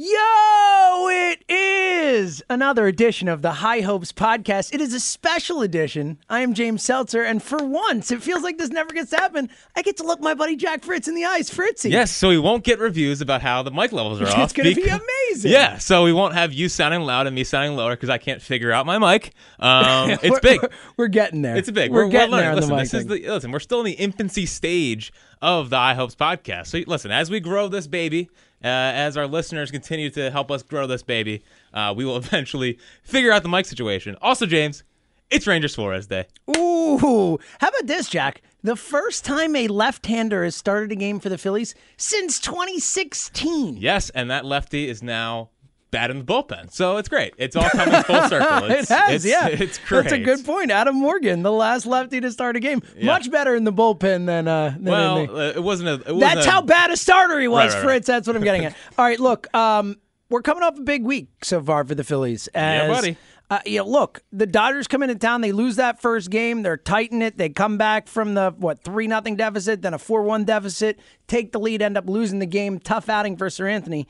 Yo, it is another edition of the High Hopes podcast. It is a special edition. I am James Seltzer, and for once, it feels like this never gets to happen. I get to look my buddy Jack Fritz in the eyes. Fritzy. Yes, so we won't get reviews about how the mic levels are off. It's going to be amazing. Yeah, so we won't have you sounding loud and me sounding lower because I can't figure out my mic. Um, it's big. We're, getting there. It's big. We're, We're, getting we're there the Listen, mic this is the listen. We're still in the infancy stage of the High Hopes podcast. So listen, as we grow this baby, as our listeners continue to help us grow this baby, uh, we will eventually figure out the mic situation. Also, James, it's Ranger Suarez Day. Ooh, how about this, Jack? The first time a left-hander has started a game for the Phillies since 2016. Yes, and that lefty is now bad in the bullpen. So it's great. It's all coming full circle. It's, it has, it's, yeah. It's great. That's a good point. Adam Morgan, the last lefty to start a game, much better in the bullpen than uh. Than Well, the, uh, it wasn't a. It wasn't That's a- how bad a starter he was, Right, right, right. Fritz. That's what I'm getting at. All right, look, um, we're coming off a big week so far for the Phillies. As, buddy. Uh, you know, look, the Dodgers come into town. They lose that first game. They're tighten it. They come back from the what three nothing deficit, then a four one deficit, take the lead, end up losing the game. Tough outing for Seranthony.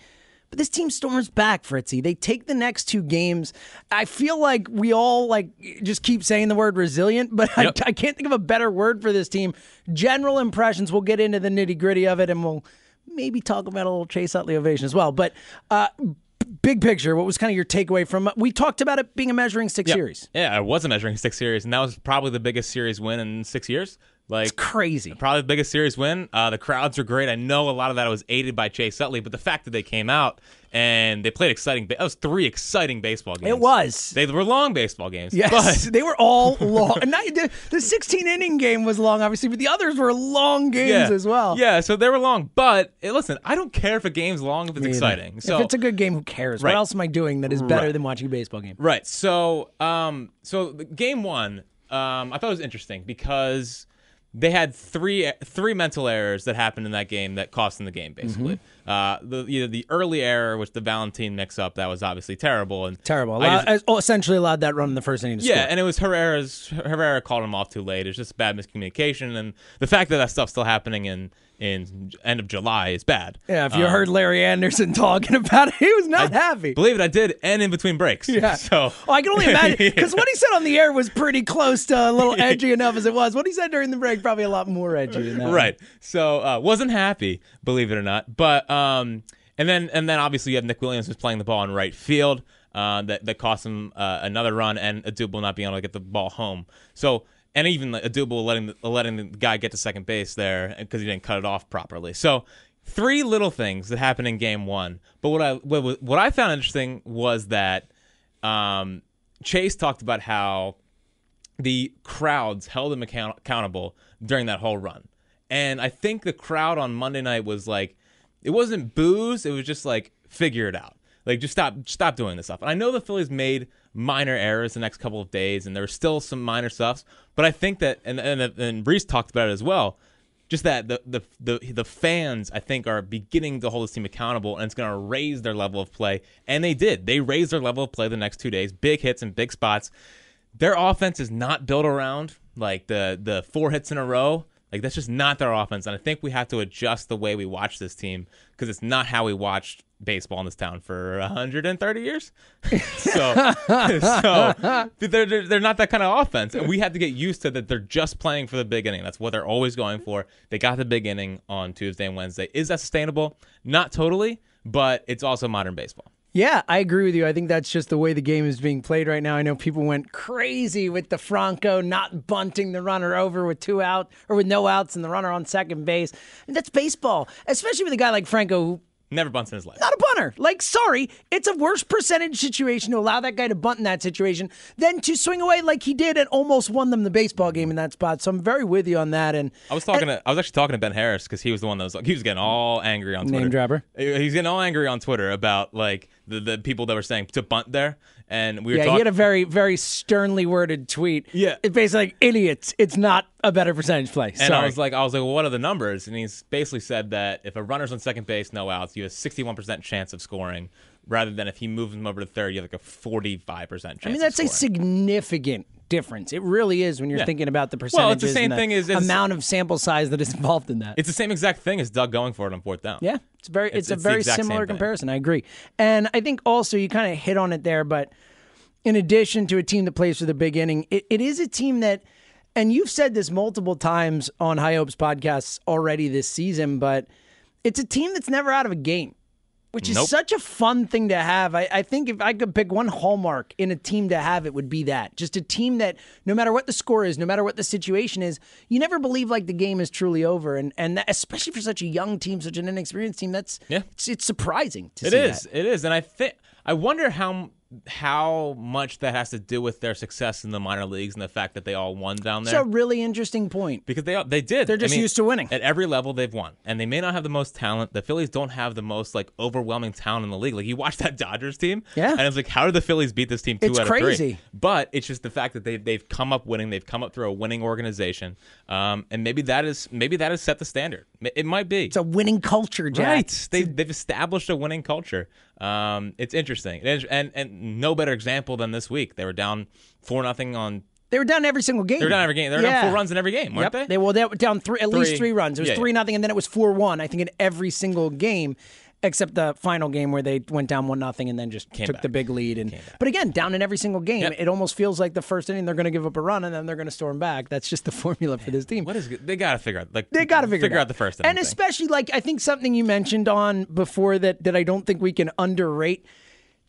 But this team storms back, Fritzy. They take the next two games. I feel like we all like just keep saying the word resilient, but Yep. I, I can't think of a better word for this team. General impressions. We'll get into the nitty gritty of it, and we'll maybe talk about a little Chase Utley ovation as well. But uh, big picture, what was kind of your takeaway from? We talked about it being a measuring stick Yep. series. Yeah, it was a measuring stick series, and that was probably the biggest series win in six years. Like Crazy. probably the biggest series win. Uh, the crowds were great. I know a lot of that was aided by Chase Utley, but the fact that they came out and they played exciting, that was three exciting baseball games. It was. They were long baseball games. Yes, but they were all long. Not, the, the 16 inning game was long, obviously, but the others were long games yeah, as well. Yeah, so they were long. But eh, listen, I don't care if a game's long if it's exciting. So if it's a good game, who cares? What else am I doing that is better Right. than watching a baseball game? Right. So, um, so game one, um, I thought it was interesting because they had three three mental errors that happened in that game that cost them the game. Basically, Mm-hmm. uh, the you know, the early error, which the Valentín mix up, that was obviously terrible and Terrible. I Allow- just- oh, essentially allowed that run in the first inning to yeah, score. and it was Herrera's Herrera called him off too late. It's just bad miscommunication, and the fact that that stuff's still happening in in end of July is bad. Yeah, if you Um, heard Larry Andersen talking about it, he was not happy. Believe it, I did, and in between breaks. Yeah. So Oh, I can only imagine because what he said on the air was pretty close to a little edgy enough as it was. What he said during the break probably a lot more edgy than that. right. So uh, wasn't happy, believe it or not. But um, and then and then obviously you have Nick Williams who's playing the ball in right field. Uh, that that cost him uh, another run, and Odubel not being able to get the ball home. So and even like, Odubel letting letting the guy get to second base there because he didn't cut it off properly. So three little things that happened in game one. But what I what, what I found interesting was that um, Chase talked about how the crowds held him account- accountable during that whole run. And I think the crowd on Monday night was like, it wasn't booze, it was just like, figure it out. Like, just stop, stop doing this stuff. And I know the Phillies made minor errors the next couple of days, and there were still some minor stuffs. But I think that, and and, and Rhys talked about it as well. Just that the, the the the fans, I think, are beginning to hold this team accountable, and it's going to raise their level of play. And they did. They raised their level of play the next two days. Big hits and big spots their offense is not built around like the the four hits in a row. Like that's just not their offense, and I think we have to adjust the way we watch this team because it's not how we watched baseball in this town for 130 years. so, so they're, they're not that kind of offense, and we have to get used to that. They're just playing for the big inning. That's what they're always going for. They got the big inning on Tuesday and Wednesday. Is that sustainable? Not totally, but it's also modern baseball. Yeah, I agree with you. I think that's just the way the game is being played right now. I know people went crazy with the Franco not bunting the runner over with two out or with no outs and the runner on second base. And that's baseball, especially with a guy like Franco who Never bunts in his life. not a bunter. Like, sorry, it's a worse percentage situation to allow that guy to bunt in that situation than to swing away like he did and almost won them the baseball game in that spot. So I'm very with you on that. And I was talking to I was actually talking to Ben Harris because he was the one that was like he was getting all angry on Twitter. Name dropper. He's getting all angry on Twitter about like the, the people that were saying to bunt there, and we were yeah, he had a very, very sternly worded tweet. Yeah. It's basically like, idiots, it's not a better percentage play. and Sorry. I was like, I was like, well, what are the numbers? And he's basically said that if a runner's on second base, no outs, you have a 61% chance of scoring, rather than if he moves him over to third, you have like a 45% chance. I mean, that's a significant difference. It really is when you're Yeah. thinking about the Well, it's the same and thing as- as- amount of sample size that is involved in that. It's the same exact thing as Doug going for it on fourth down. Yeah, it's very it's, It's- a it's very similar comparison. I agree, and I think also you kind of hit on it there. But in addition to a team that plays for the big inning, it, it is a team that, and you've said this multiple times on High Hopes podcasts already this season, but it's a team that's never out of a game. Which is Nope. such a fun thing to have. I, I think if I could pick one hallmark in a team to have, it would be that. Just a team that no matter what the score is, no matter what the situation is, you never believe like the game is truly over. And and that, especially for such a young team, such an inexperienced team, that's Yeah. it's, it's surprising to It see is. that. It is. And I think I wonder how how much that has to do with their success in the minor leagues and the fact that they all won down there. It's a really interesting point. because they they did. They're just I mean, used to winning. at every level. They've won, and they may not have the most talent. The Phillies don't have the most like overwhelming talent in the league. Like you watch that Dodgers team, Yeah. and it's like, how did the Phillies beat this team two It's out of three? crazy. But it's just the fact that they they've come up winning. They've come up through a winning organization, um, and maybe that is maybe that has set the standard. It might be. It's a winning culture, Jack. Right. They, they've established a winning culture. Um, it's interesting. And, and and no better example than this week. They were down 4 nothing on. They were down every single game. They were down every game. They were Yeah. down four runs in every game, weren't Yep. they? well, they were down three, at least Three. three runs. It was Yeah, yeah. three nothing, and then it was four one. I think in every single game, except the final game where they went down one nothing and then just Came took back. the big lead. And but again, down in every single game, Yep. it almost feels like the first inning they're going to give up a run and then they're going to storm back. That's just the formula for this team. What is? They got to figure out. Like They got to figure, it out the first. and thing. especially like I think something you mentioned on before that that I don't think we can underrate.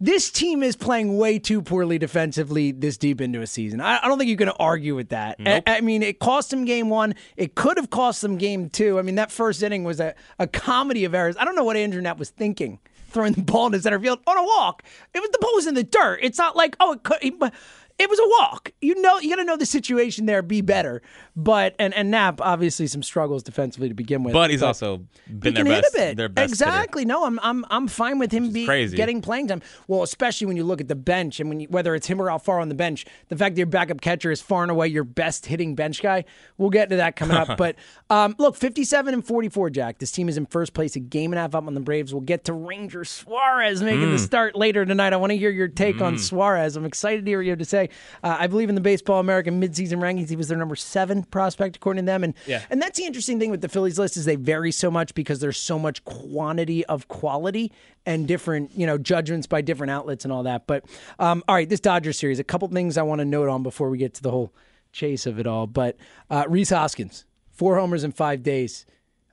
This team is playing way too poorly defensively this deep into a season. I, I don't think you can argue with that. I, I mean, it cost them game one. It could have cost them game two. I mean, that first inning was a, a comedy of errors. I don't know what Andrew Knapp was thinking throwing the ball into center field on a walk. It was the ball was in the dirt. It's not like oh, it could. It was a walk. You know, you got to know the situation there, be better. But and and Knapp obviously some struggles defensively to begin with. but he's also been he their hit best. a bit. Their best hitter. exactly. No, I'm I'm I'm fine with him be crazy. getting playing time. Well, especially when you look at the bench and when you, whether it's him or Alfaro on the bench, the fact that your backup catcher is far and away your best hitting bench guy. We'll get to that coming up. but um, look, 57 and 44, Jack. This team is in first place, a game and a half up on the Braves. We'll get to Ranger Suarez making Hmm. the start later tonight. I want to hear your take on Suarez. I'm excited to hear what you have to say. Uh, I believe in the Baseball American midseason rankings. He was their number seven prospect according to them, and Yeah. and that's the interesting thing with the Phillies list is they vary so much because there's so much quantity of quality and different, you know, judgments by different outlets and all that. But um, all right, this Dodgers series, a couple things I want to note on before we get to the whole chase of it all. But uh, Rhys Hoskins, four homers in five days.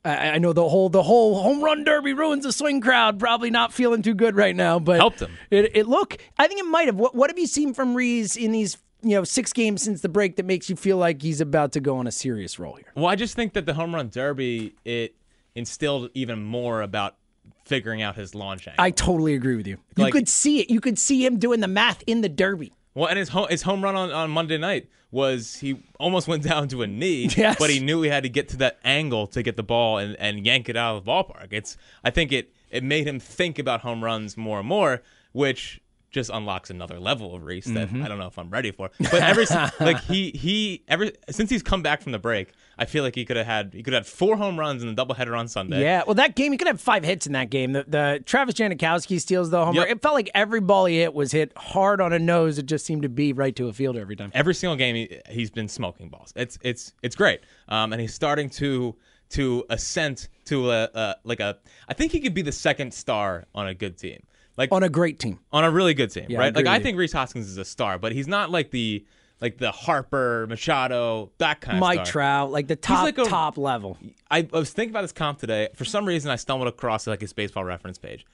I, I know the whole the whole home run derby ruins the swing crowd. Probably not feeling too good right now, but Helped them. It, it look. I think it might have. What What have you seen from Rhys in these you know six games since the break that makes you feel like he's about to go on a serious roll here? Well, I just think that the home run derby it instilled even more about figuring out his launch angle. I totally agree with you. You Like- could see it. You could see him doing the math in the derby. Well, and his home, his home run on, on Monday night was he almost went down to a knee, Yes. but he knew he had to get to that angle to get the ball and, and yank it out of the ballpark. It's I think it it made him think about home runs more and more, which just unlocks another level of Rhys that Mm-hmm. I don't know if I'm ready for. But ever si- like he he ever since he's come back from the break, I feel like he could have had he could have had four home runs in the doubleheader on Sunday. Yeah, well, that game, he could have five hits in that game. The, the Travis Jankowski steals the homer. Yep. It felt like every ball he hit was hit hard on a nose. It just seemed to be right to a fielder every time. every single game he, he's been smoking balls. It's it's it's great, um, and he's starting to to ascent to a, a like a. I think he could be the second star on a good team, like On a great team. on a really good team, Yeah, right? agree Like I think Rhys Hoskins is a star, but he's not like the like the Harper Machado that kind of Mike. Trout, like the top, like a- top level. I, I was thinking about this comp today. For some reason, I stumbled across like his baseball reference page.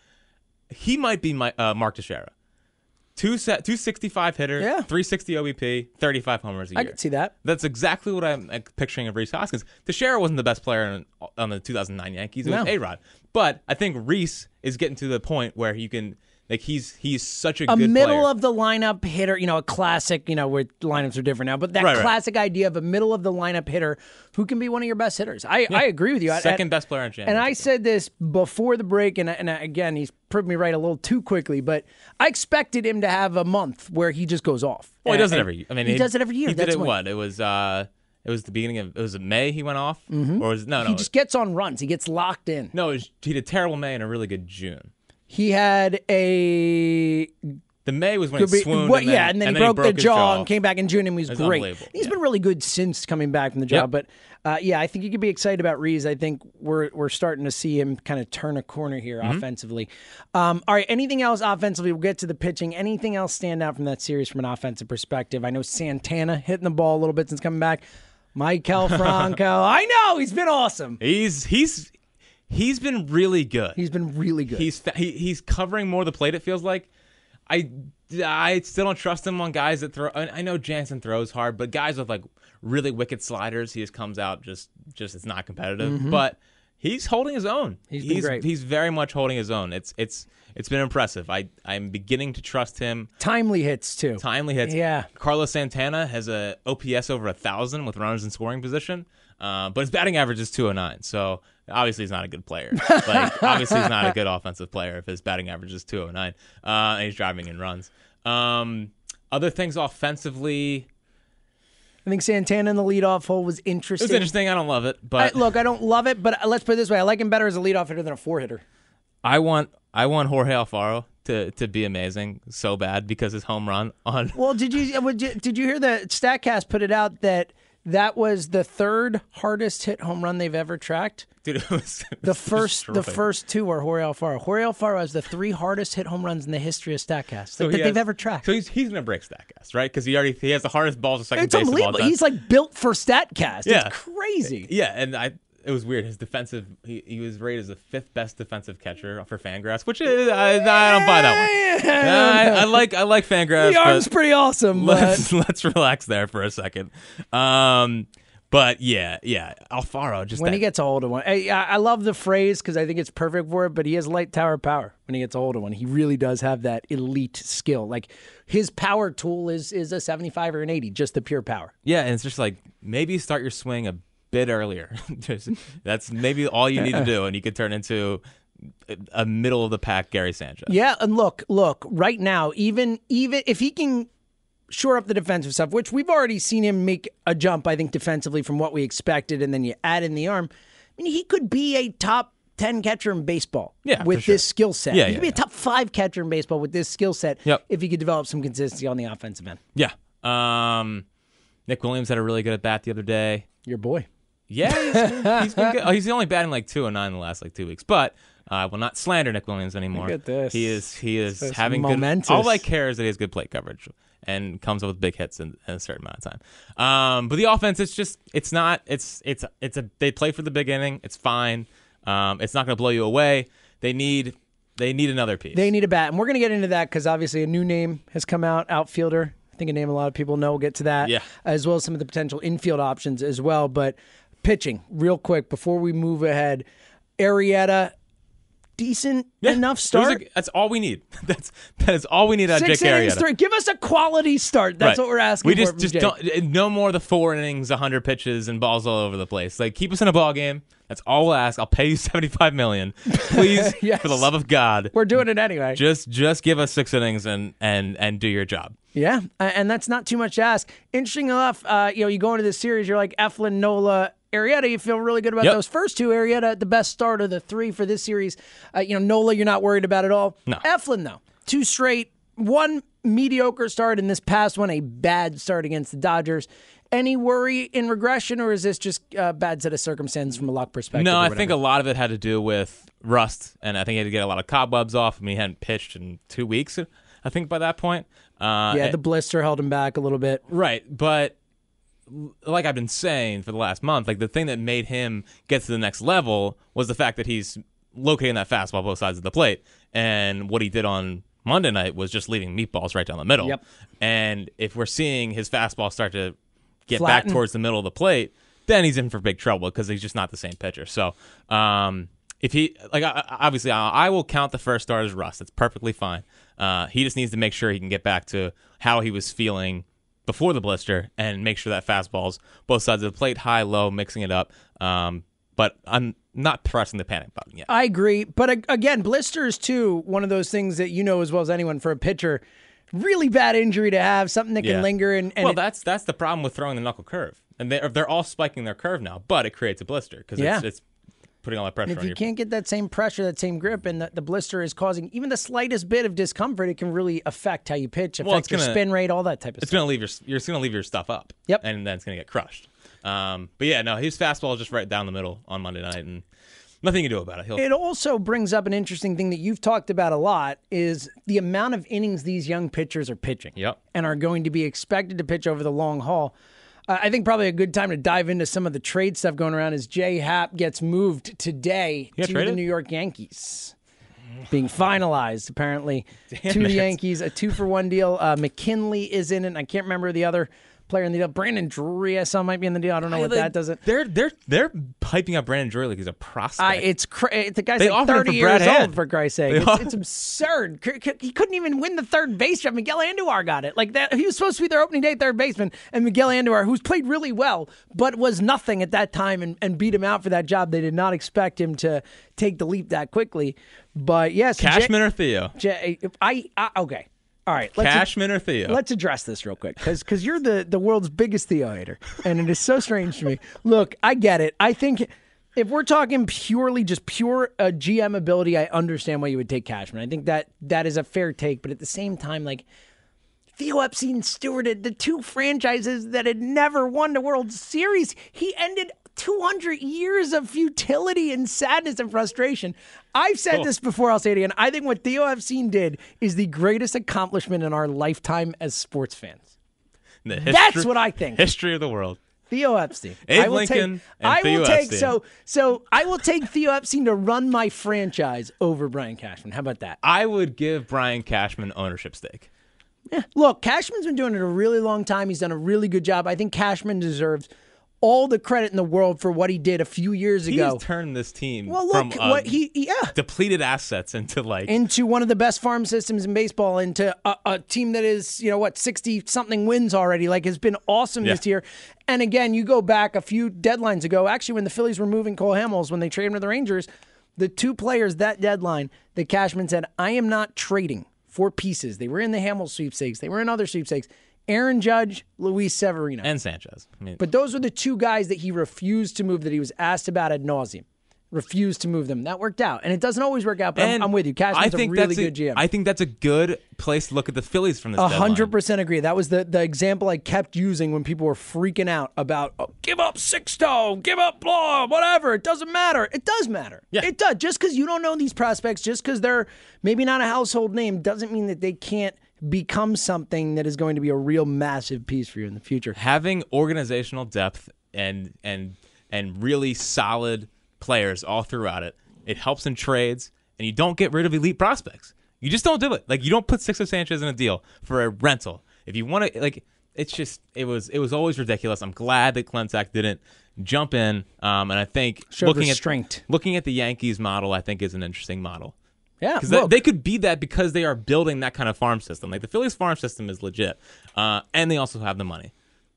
He might be my uh, Mark Teixeira. Two set, two sixty five hitter, Yeah. three sixty OBP, thirty five homers a year. I could see that. That's exactly what I'm like, picturing of Rhys Hoskins. Teixeira wasn't the best player in, on the 2009 Yankees. It was A Rod, but I think Rhys is getting to the point where you can like he's he's such a, A good middle player. of the lineup hitter, you know, a classic, you know, where lineups are different now, but that Right, right. classic idea of a middle of the lineup hitter who can be one of your best hitters. I, I agree with you. Second I- best player on in And I said this before the break, and, and again, he's proved me right a little too quickly, but I expected him to have a month where he just goes off. Well, he does it And- every. I mean, he, does it every year. He did That's it why. what? It was uh, it was the beginning of it was May. He went off, or was no no He just gets on runs. He gets locked in. no. It was, he did a terrible May and a really good June. He had a The May was when he swooned. what- and then, yeah, and then he broke, the his jaw, and came back in June and was great. He's Yeah. been really good since coming back from the jaw. Yep. But uh, yeah, I think you could be excited about Rhys. I think we're we're starting to see him kind of turn a corner here Mm-hmm. offensively. Um, all right, anything else offensively? We'll get to the pitching. Anything else stand out from that series from an offensive perspective? I know Santana hitting the ball a little bit since coming back. Maikel Franco, I know he's been awesome. He's he's he's been really good. He's been really good. He's fa- he, he's covering more of the plate. It feels like. I I still don't trust him on guys that throw. I know Jansen throws hard, but guys with like really wicked sliders, he just comes out just just it's not competitive. But he's holding his own. Mm-hmm. He's been he's, great. he's very much holding his own. It's it's it's been impressive. I I'm beginning to trust him. Timely hits too. Timely hits. Yeah. Carlos Santana has a OPS over a thousand with runners in scoring position, uh, but his batting average is 209. So obviously he's not a good player. Like obviously he's not a good offensive player if his batting average is 209 uh, and he's driving in runs. Um, other things offensively, I think Santana in the leadoff hole was interesting. it interesting. was interesting. I don't love it, I, but look, I don't love it, but let's put it this way: I like him better as a leadoff hitter than a four hitter. I want I want Jorge Alfaro to to be amazing so bad because his home run on Well, did you, you did you hear the Statcast put it out that that was the third hardest hit home run they've ever tracked? dude. It was, it The was first the first two are Jorge Alfaro. Jorge Alfaro has the three hardest hit home runs in the history of Statcast So that he they've ever tracked. So he's he's gonna break Statcast, right? Because he already he has the hardest balls to second it's base of all unbelievable. He's like built for Statcast. Yeah. It's crazy. Yeah, and I it was weird. His defensive he, he was rated as the fifth best defensive catcher for Fangraphs, which is, I, I don't buy that one. I, I like I like Fangraphs, The arm's pretty awesome, but let's let's relax there for a second. Um, but yeah, yeah, Alfaro just when that, he gets a hold of one, I, I I love the phrase because I think it's perfect for it. But he has light tower power when he gets a hold of one. He really does have that elite skill. Like his power tool is is a seventy five or an eighty, just the pure power. yeah, and it's just like maybe start your swing a bit earlier. Just- that's maybe all you need to do, and you could turn into a- middle of the pack Gary Sanchez. Yeah, and look, look, right now, even even if he can shore up the defensive stuff, which we've already seen him make a jump, I think, defensively from what we expected, and then you add in the arm. I mean, he could be a top ten catcher in baseball. Yeah, with sure. this skill set. Yeah, he yeah, could be a top five catcher in baseball with this skill set. Yep. If he could develop some consistency on the offensive end. Yeah. Um, Nick Williams had a really good at bat the other day. Your boy. Yeah, he's, he's been good. Oh, he's only batting like two and nine in the last like two weeks. But uh, I will not slander Nick Williams anymore. Look at this. He is he is This having momentous. good. All I care is that he has good plate coverage and comes up with big hits in, in a certain amount of time. Um, but the offense, it's just it's not it's it's it's a they play for the beginning. It's fine. Um, it's not going to blow you away. They need they need another piece. They need a bat, and we're going to get into that because obviously a new name has come out, outfielder. I think a name a lot of people know. We'll get to that, Yeah. as well as some of the potential infield options as well. But pitching, real quick before we move ahead, Arrieta, decent Yeah, enough start. a- that's all we need. That's that is all we need out of Six Jake innings, Arrieta. three. Give us a quality start. That's Right. what we're asking. We for just just don't no more the four innings, hundred pitches, and balls all over the place. Like keep us in a ball game. That's all we'll ask. I'll pay you seventy five million, please. Yes. For the love of God, We're doing it anyway. just just give us six innings and and and do your job. Yeah, and that's not too much to ask. Interesting enough, uh, you know, you go into this series, you're like Eflin, Nola, Arrieta. You feel really good about Yep. those first two. Arrieta, the best start of the three for this series. Uh, you know, Nola, you're not worried about at all. No. Eflin though, two straight, one mediocre start, and this past one a bad start against the Dodgers. Any worry in regression, or is this just a bad set of circumstances from a luck perspective? No, I think a lot of it had to do with rust, and I think he had to get a lot of cobwebs off. I mean, he hadn't pitched in two weeks. I think by that point. Uh, yeah, the blister held him back a little bit. Right, but like I've been saying for the last month, like the thing that made him get to the next level was the fact that he's locating that fastball both sides of the plate, and what he did on Monday night was just leaving meatballs right down the middle. Yep. And if we're seeing his fastball start to get Flatten. back towards the middle of the plate, then he's in for big trouble because he's just not the same pitcher. So, um, if he like, obviously, I, will count the first start as rust. It's perfectly fine. Uh, he just needs to make sure he can get back to how he was feeling before the blister and make sure that fastballs both sides of the plate, high, low, mixing it up. Um, but I'm not pressing the panic button yet. I agree, but again, blisters too. One of those things that you know as well as anyone for a pitcher. Really bad injury to have, something that can Yeah. linger and, and well, it- that's that's the problem with throwing the knuckle curve, and they're they're all spiking their curve now, but it creates a blister because Yeah. it's, it's putting all that pressure And if on you can't get that same pressure, that same grip, and the, the blister is causing even the slightest bit of discomfort, it can really affect how you pitch, affect Well, it's your gonna- spin rate, all that type of it's stuff. gonna leave your you're gonna leave your stuff up. Yep. And then it's gonna get crushed. Um, but yeah, no, his fastball is just right down the middle on Monday night, and nothing you can do about it. He'll It also brings up an interesting thing that you've talked about a lot is the amount of innings these young pitchers are pitching. Yep. And are going to be expected to pitch over the long haul. Uh, I think probably a good time to dive into some of the trade stuff going around is Jay Happ gets moved today to the? New York Yankees. Being finalized apparently Damn to the. Yankees, a two for one deal. Uh, McKinney is in it. and I can't remember the other player in the deal. Brandon Drury, I saw might be in the deal. I don't know what Like, that doesn't. They're they're they're hyping up Brandon Drury like he's a prospect. I, it's cra- eh, the guy's They like 30 for years Brad Hand. old for Christ's sake. It's, off- it's absurd. C- c- He couldn't even win the third base job. Miguel Andujar got it. Like that, he was supposed to be their opening day third baseman, and Miguel Andujar, who's played really well but was nothing at that time, and, and beat him out for that job. They did not expect him to take the leap that quickly. But yes, Jay- Cashman or Theo? Jay, I, I okay. All right, let's Cashman or Theo? Let's address this real quick because because you're the, the world's biggest Theo hater, and it is so strange to me. Look, I get it. I think if we're talking purely just pure uh, GM ability, I understand why you would take Cashman. I think that that is a fair take, but at the same time, like Theo Epstein stewarded the two franchises that had never won the World Series. He ended 200 years of futility and sadness and frustration. I've said this before, I'll say it again. I think what Theo Epstein did is the greatest accomplishment in our lifetime as sports fans. The That's what I think. History of the world. Theo Epstein. Abe I will Lincoln take, I will take Epstein. so so I will take Theo Epstein to run my franchise over Brian Cashman. How about that? I would give Brian Cashman ownership stake. Look, Cashman's been doing it a really long time. He's done a really good job. I think Cashman deserves all the credit in the world for what he did a few years ago. He's ago. turned this team well, from look uh, what he yeah depleted assets into like into one of the best farm systems in baseball, into a, a team that is you know what sixty something wins already. Like has been awesome Yeah. this year. And again, you go back a few deadlines ago. Actually, when the Phillies were moving Cole Hamels when they traded him to the Rangers, the two players that deadline that Cashman said, "I am not trading for pieces." They were in the Hamels sweepstakes. They were in other sweepstakes. Aaron Judge, Luis Severino. and Sanchez. I mean, But those were the two guys that he refused to move that he was asked about ad nauseum. Refused to move them. That worked out. And it doesn't always work out, but I'm, I'm with you. Cashman's I think a really that's good GM. I think that's a good place to look at the Phillies from this. A hundred percent agree. That was the, the example I kept using when people were freaking out about oh, give up Sixto, give up blah, whatever. It doesn't matter. It does matter. Yeah. It does. Just because you don't know these prospects, just because they're maybe not a household name, doesn't mean that they can't become something that is going to be a real massive piece for you in the future. having organizational depth and and and really solid players all throughout it. It helps in trades, and you don't get rid of elite prospects. You just don't do it. Like you don't put Sixto Sanchez in a deal for a rental. If you want to, like, it's just it was it was always ridiculous. I'm glad that Klentak didn't jump in, um, and I think Showed looking restraint. at looking at the Yankees model, I think is an interesting model. Yeah. Because look, they could be that because they are building that kind of farm system. Like the Phillies farm system is legit, uh, and they also have the money.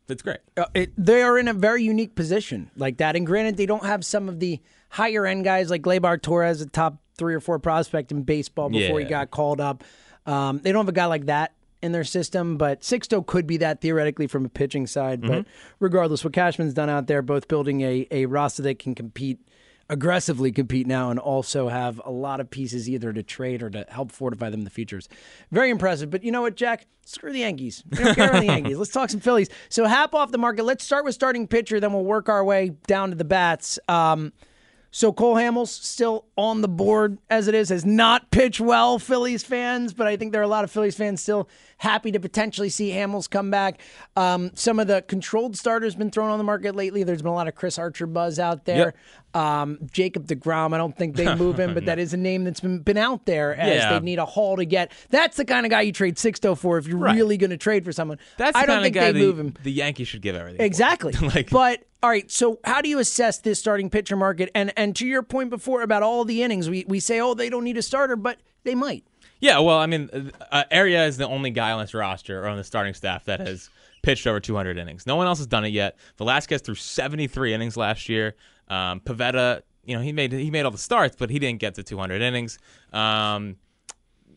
It's great. Uh, it, they are in a very unique position like that. And granted, they don't have some of the higher end guys like Gleyber Torres, a top three or four prospect in baseball before he got called up. Um, they don't have a guy like that in their system, but Sixto could be that theoretically from a pitching side. But regardless, what Cashman's done out there, both building a, a roster that can compete aggressively compete now and also have a lot of pieces either to trade or to help fortify them in the futures. Very impressive. But you know what, Jack? Screw the Yankees. Don't care about the Yankees. Let's talk some Phillies. So Happ off the market. Let's start with starting pitcher, then we'll work our way down to the bats. Um, so Cole Hamels still on the board as it is, has not pitched well, Phillies fans, but I think there are a lot of Phillies fans still happy to potentially see Hamels come back. Um, some of the controlled starters been thrown on the market lately. There's been a lot of Chris Archer buzz out there. Um, Jacob DeGrom, I don't think they move him, but that is a name that's been, been out there as Yeah. they need a haul to get. That's the kind of guy you trade Sixto for if you're Right. really going to trade for someone. That's I don't think they the, move him. the Yankees should give everything. Exactly. Like- but all right, so how do you assess this starting pitcher market? And and to your point before about all the innings, we we say, oh, they don't need a starter, but they might. Yeah, well, I mean, uh, Area is the only guy on this roster or on the starting staff that has pitched over 200 innings. No one else has done it yet. Velasquez threw 73 innings last year. Um, Pivetta, you know, he made he made all the starts, but he didn't get to 200 innings. Um,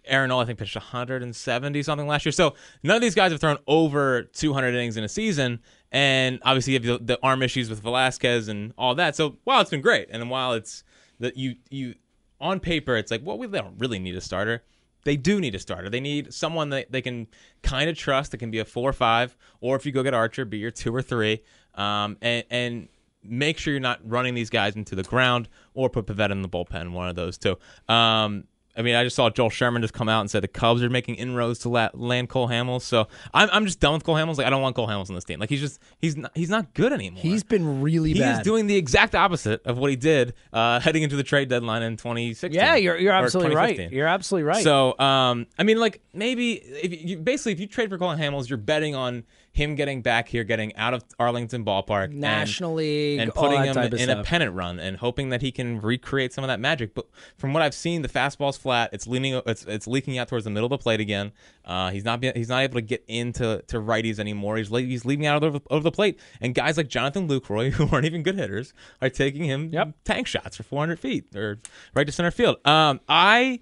Aaron Nola, I think, pitched 170 something last year. So none of these guys have thrown over 200 innings in a season. And obviously, you have the, the arm issues with Velasquez and all that. So while it's been great, and while it's that you you on paper it's like well we don't really need a starter. They do need a starter. They need someone that they can kind of trust. That can be a four or five, or if you go get Archer, be your two or three, um, and and make sure you're not running these guys into the ground or put Pivetta in the bullpen. One of those two. Um, I mean, I just saw Joel Sherman just come out and say the Cubs are making inroads to la- land Cole Hamels. So I'm, I'm just done with Cole Hamels. Like I don't want Cole Hamels on this team. Like he's just he's not, he's not good anymore. He's been really He bad. is doing the exact opposite of what he did uh, heading into the trade deadline in 2016. yeah, you're you're absolutely right. You're absolutely right. So, um, I mean, like maybe if you basically if you trade for Cole Hamels, you're betting on him getting back here, getting out of Arlington Ballpark, and- National League, and putting him in a pennant run, and hoping that he can recreate some of that magic. But from what I've seen, the fastball's flat. It's leaning, it's it's leaking out towards the middle of the plate again. Uh, he's not he's not able to get into to righties anymore. He's le- he's leaving out of over, over the plate, and guys like Jonathan Lucroy, who aren't even good hitters, are taking him Yep. tank shots for 400 feet or right to center field. Um, I.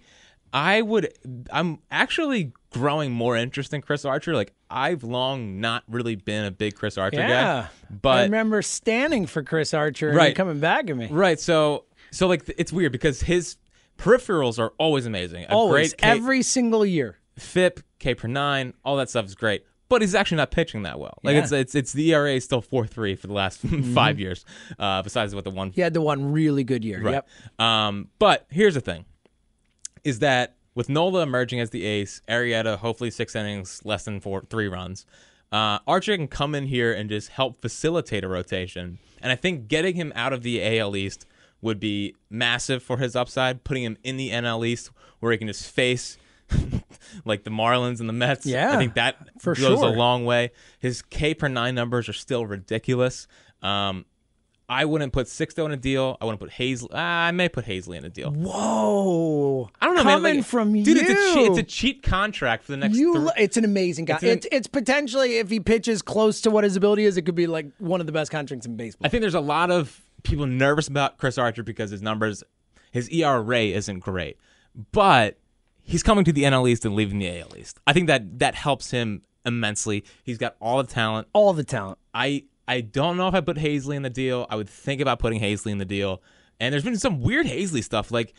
I would. I'm actually growing more interest in Chris Archer. Like I've long not really been a big Chris Archer yeah, guy, but I remember standing for Chris Archer and Right. him coming back at me. right. So so like it's weird because his peripherals are always amazing. A Always, great K, every single year. FIP, K per nine, all that stuff is great. But he's actually not pitching that well. Like Yeah. it's it's it's the ERA is still four three for the last five years. Uh, besides what the one He had the one really good year. Right. Yep. Um, but here's the thing: is that with Nola emerging as the ace, Arrieta hopefully six innings, less than four, three runs. Uh, Archer can come in here and just help facilitate a rotation, and I think getting him out of the AL East would be massive for his upside. Putting him in the NL East, where he can just face like the Marlins and the Mets. Yeah, I think that for goes sure. a long way. His K per nine numbers are still ridiculous. Um, I wouldn't put Sixto in a deal. I wouldn't put Haseley. Uh, I may put Haseley in a deal. Whoa! I don't know, Coming man. Like, from dude, you, it's a it's a cheap contract for the next. you. three- it's an amazing guy. It's It's, it's potentially if he pitches close to what his ability is, it could be like one of the best contracts in baseball. I think there's a lot of people nervous about Chris Archer because his numbers, his ERA isn't great, but he's coming to the NL East and leaving the AL East. I think that that helps him immensely. He's got all the talent. All the talent. I I don't know if I put Haseley in the deal. I would think about putting Haseley in the deal. And there's been some weird Haseley stuff. Like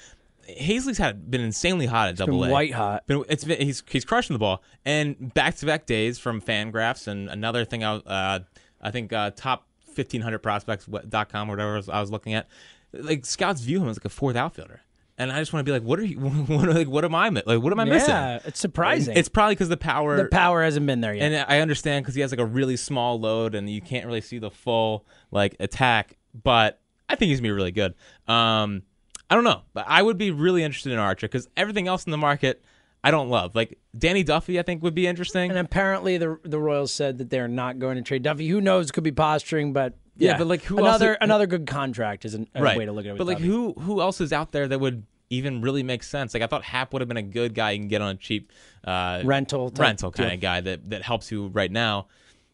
Haseley's had been insanely hot at Double been A. white hot. Been, it's been, he's he's crushing the ball. And back to back days from Fangraphs and another thing I uh, I think uh, top 1500 prospects.com or whatever I was, I was looking at. Like scouts view him as like a fourth outfielder. And I just want to be like, what are you? What, like, what am I? Like, what am I missing? Yeah, it's surprising. It's probably because the power the power hasn't been there yet. and I understand because he has like a really small load and you can't really see the full like attack. But I think he's gonna be really good. Um, I don't know, but I would be really interested in Archer because everything else in the market I don't love. Like Danny Duffy, I think would be interesting. And apparently, the the Royals said that they're not going to trade Duffy. Who knows? Could be posturing, but yeah. But, like, who else another is- another good contract is an, a right. way to look at it. But like who who else is out there that would even really make sense? Like I thought Happ would have been a good guy you can get on a cheap uh, rental type rental kind deal. of guy that that helps you right now.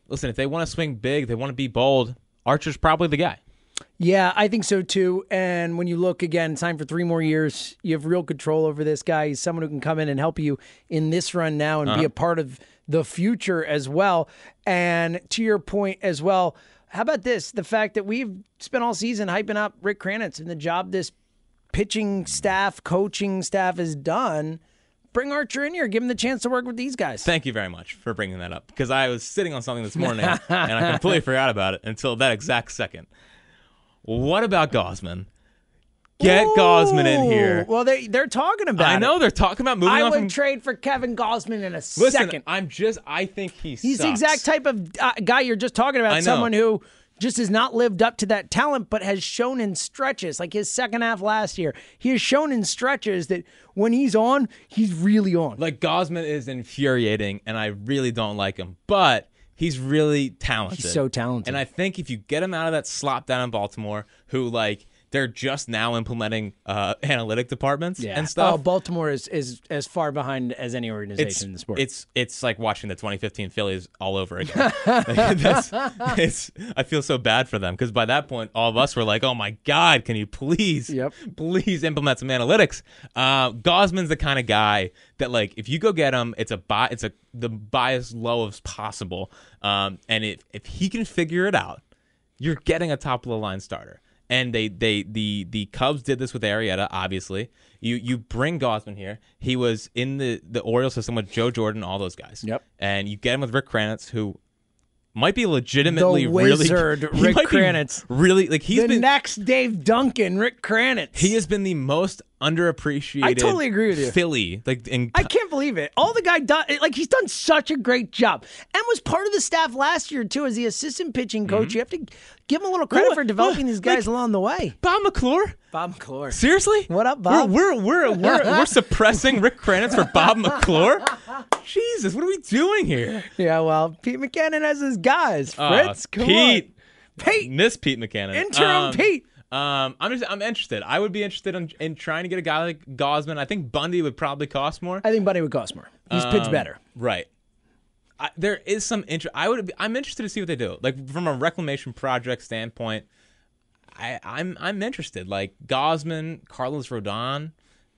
Listen, if they want to swing big, they want to be bold. Archer's probably the guy. Yeah, I think so too. And when you look again, signed for three more years, you have real control over this guy. He's someone who can come in and help you in this run now and Uh-huh. be a part of the future as well. And to your point as well, how about this? The fact that we've spent all season hyping up Rick Kranitz and the job this pitching staff, coaching staff has done. Bring Archer in here, give him the chance to work with these guys. Thank you very much for bringing that up because I was sitting on something this morning and I completely forgot about it until that exact second. What about Gausman? Get Gausman in here. Well, they they're talking about. I it. know they're talking about moving I would from. trade for Kevin Gausman in a Listen, second. I'm just. I think he He's the exact type of uh, guy you're just talking about. I know. Someone who just has not lived up to that talent, but has shown in stretches, like his second half last year. He has shown in stretches that when he's on, he's really on. Like Gausman is infuriating, and I really don't like him, but he's really talented. He's so talented. And I think if you get him out of that slop down in Baltimore, who like they're just now implementing uh, analytic departments yeah. and stuff. Oh, Baltimore is, is as far behind as any organization it's, in the sport. it's it's like watching the 2015 Phillies all over again. That's, it's I feel so bad for them because by that point, all of us were like, "Oh my God, can you please, Yep. please implement some analytics?" Uh, Gausman's the kind of guy that, like, if you go get him, it's a buy, it's a the buy as low as possible, um, and if if he can figure it out, you're getting a top of the line starter. And they, they the the Cubs did this with Arrieta, obviously. You you bring Gausman here. He was in the, the Orioles system with Joe Jordan, all those guys. Yep. And you get him with Rick Kranitz, who might be legitimately The really wizard, he Rick Kranitz. Really like he's the been next Dave Duncan, Rick Kranitz. he has been the most underappreciated I totally agree with you. Philly. Like in I can't believe it. All the guy done, like he's done such a great job, and was part of the staff last year too as the assistant pitching coach. You have to give him a little credit for developing these guys like- along the way. Bob McClure. Bob McClure. Seriously? What up, Bob? We're we're we're we're, we're suppressing Rick Kranitz for Bob McClure. Jesus, what are we doing here? Yeah, well, Pete Mackanin has his guys. Uh, Fritz, come Pete, on. Pete, Miss Pete Mackanin. interim Um, Pete. Um, I'm just I'm interested. I would be interested in, in trying to get a guy like Gausman. I think Bundy would probably cost more. I think Bundy would cost more. He's pitched Um, better. Right. I, there is some interest. I would. Be, I'm interested to see what they do. Like from a reclamation project standpoint, I, I'm I'm interested. Like Gausman, Carlos Rodon,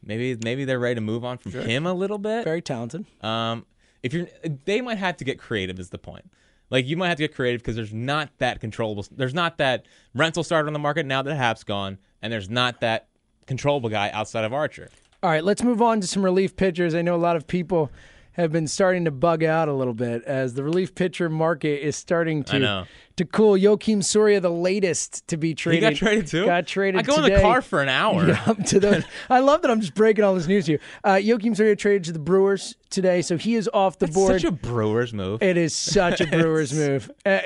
maybe maybe they're ready to move on from him a little bit. Very talented. Um, if you're, they might have to get creative. Is the point? Like you might have to get creative because there's not that controllable. There's not that rental starter on the market now that Happ's gone, and there's not that controllable guy outside of Archer. All right, let's move on to some relief pitchers. I know a lot of people have been starting to bug out a little bit as the relief pitcher market is starting to know. To cool. Joakim Soria, the latest to be He traded, got traded too. Got traded. I go today. in the car for an hour. Yeah, up to the. I love that I'm just breaking all this news to you. Uh, Joakim Soria traded to the Brewers today, so he is off the board. Such a Brewers move. It is such a Brewers move. Uh,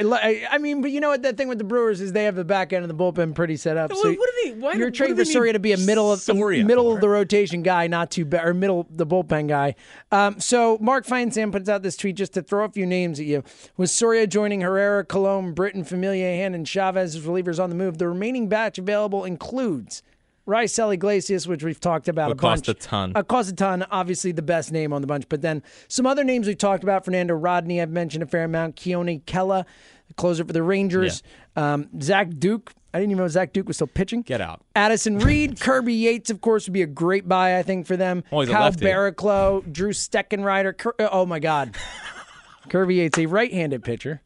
I mean, but you know what? That thing with the Brewers is they have the back end of the bullpen pretty set up. So what do they- why- you're trading for Soria to be a middle of Soria middle for? of the rotation guy, not too bad, or middle the bullpen guy. Um, so Mark Feinsand puts out this tweet just to throw a few names at you. Was Soria joining Herrera, Colomé, Britton, Familia, and Chavez as relievers on the move, the remaining batch available includes. Raisel Iglesias, which we've talked about Would a bunch. cost a ton. Uh, cost a ton. Obviously, the best name on the bunch. But then some other names we've talked about. Fernando Rodney, I've mentioned a fair amount. Keone Kela, the closer for the Rangers. Um, Zach Duke. I didn't even know Zach Duke was still pitching. Get out. Addison Reed, Kirby Yates, of course, would be a great buy, I think, for them. Oh, Kyle. Barraclough, Drew Steckenrider. Cur- oh, my God. Kirby Yates, a right handed pitcher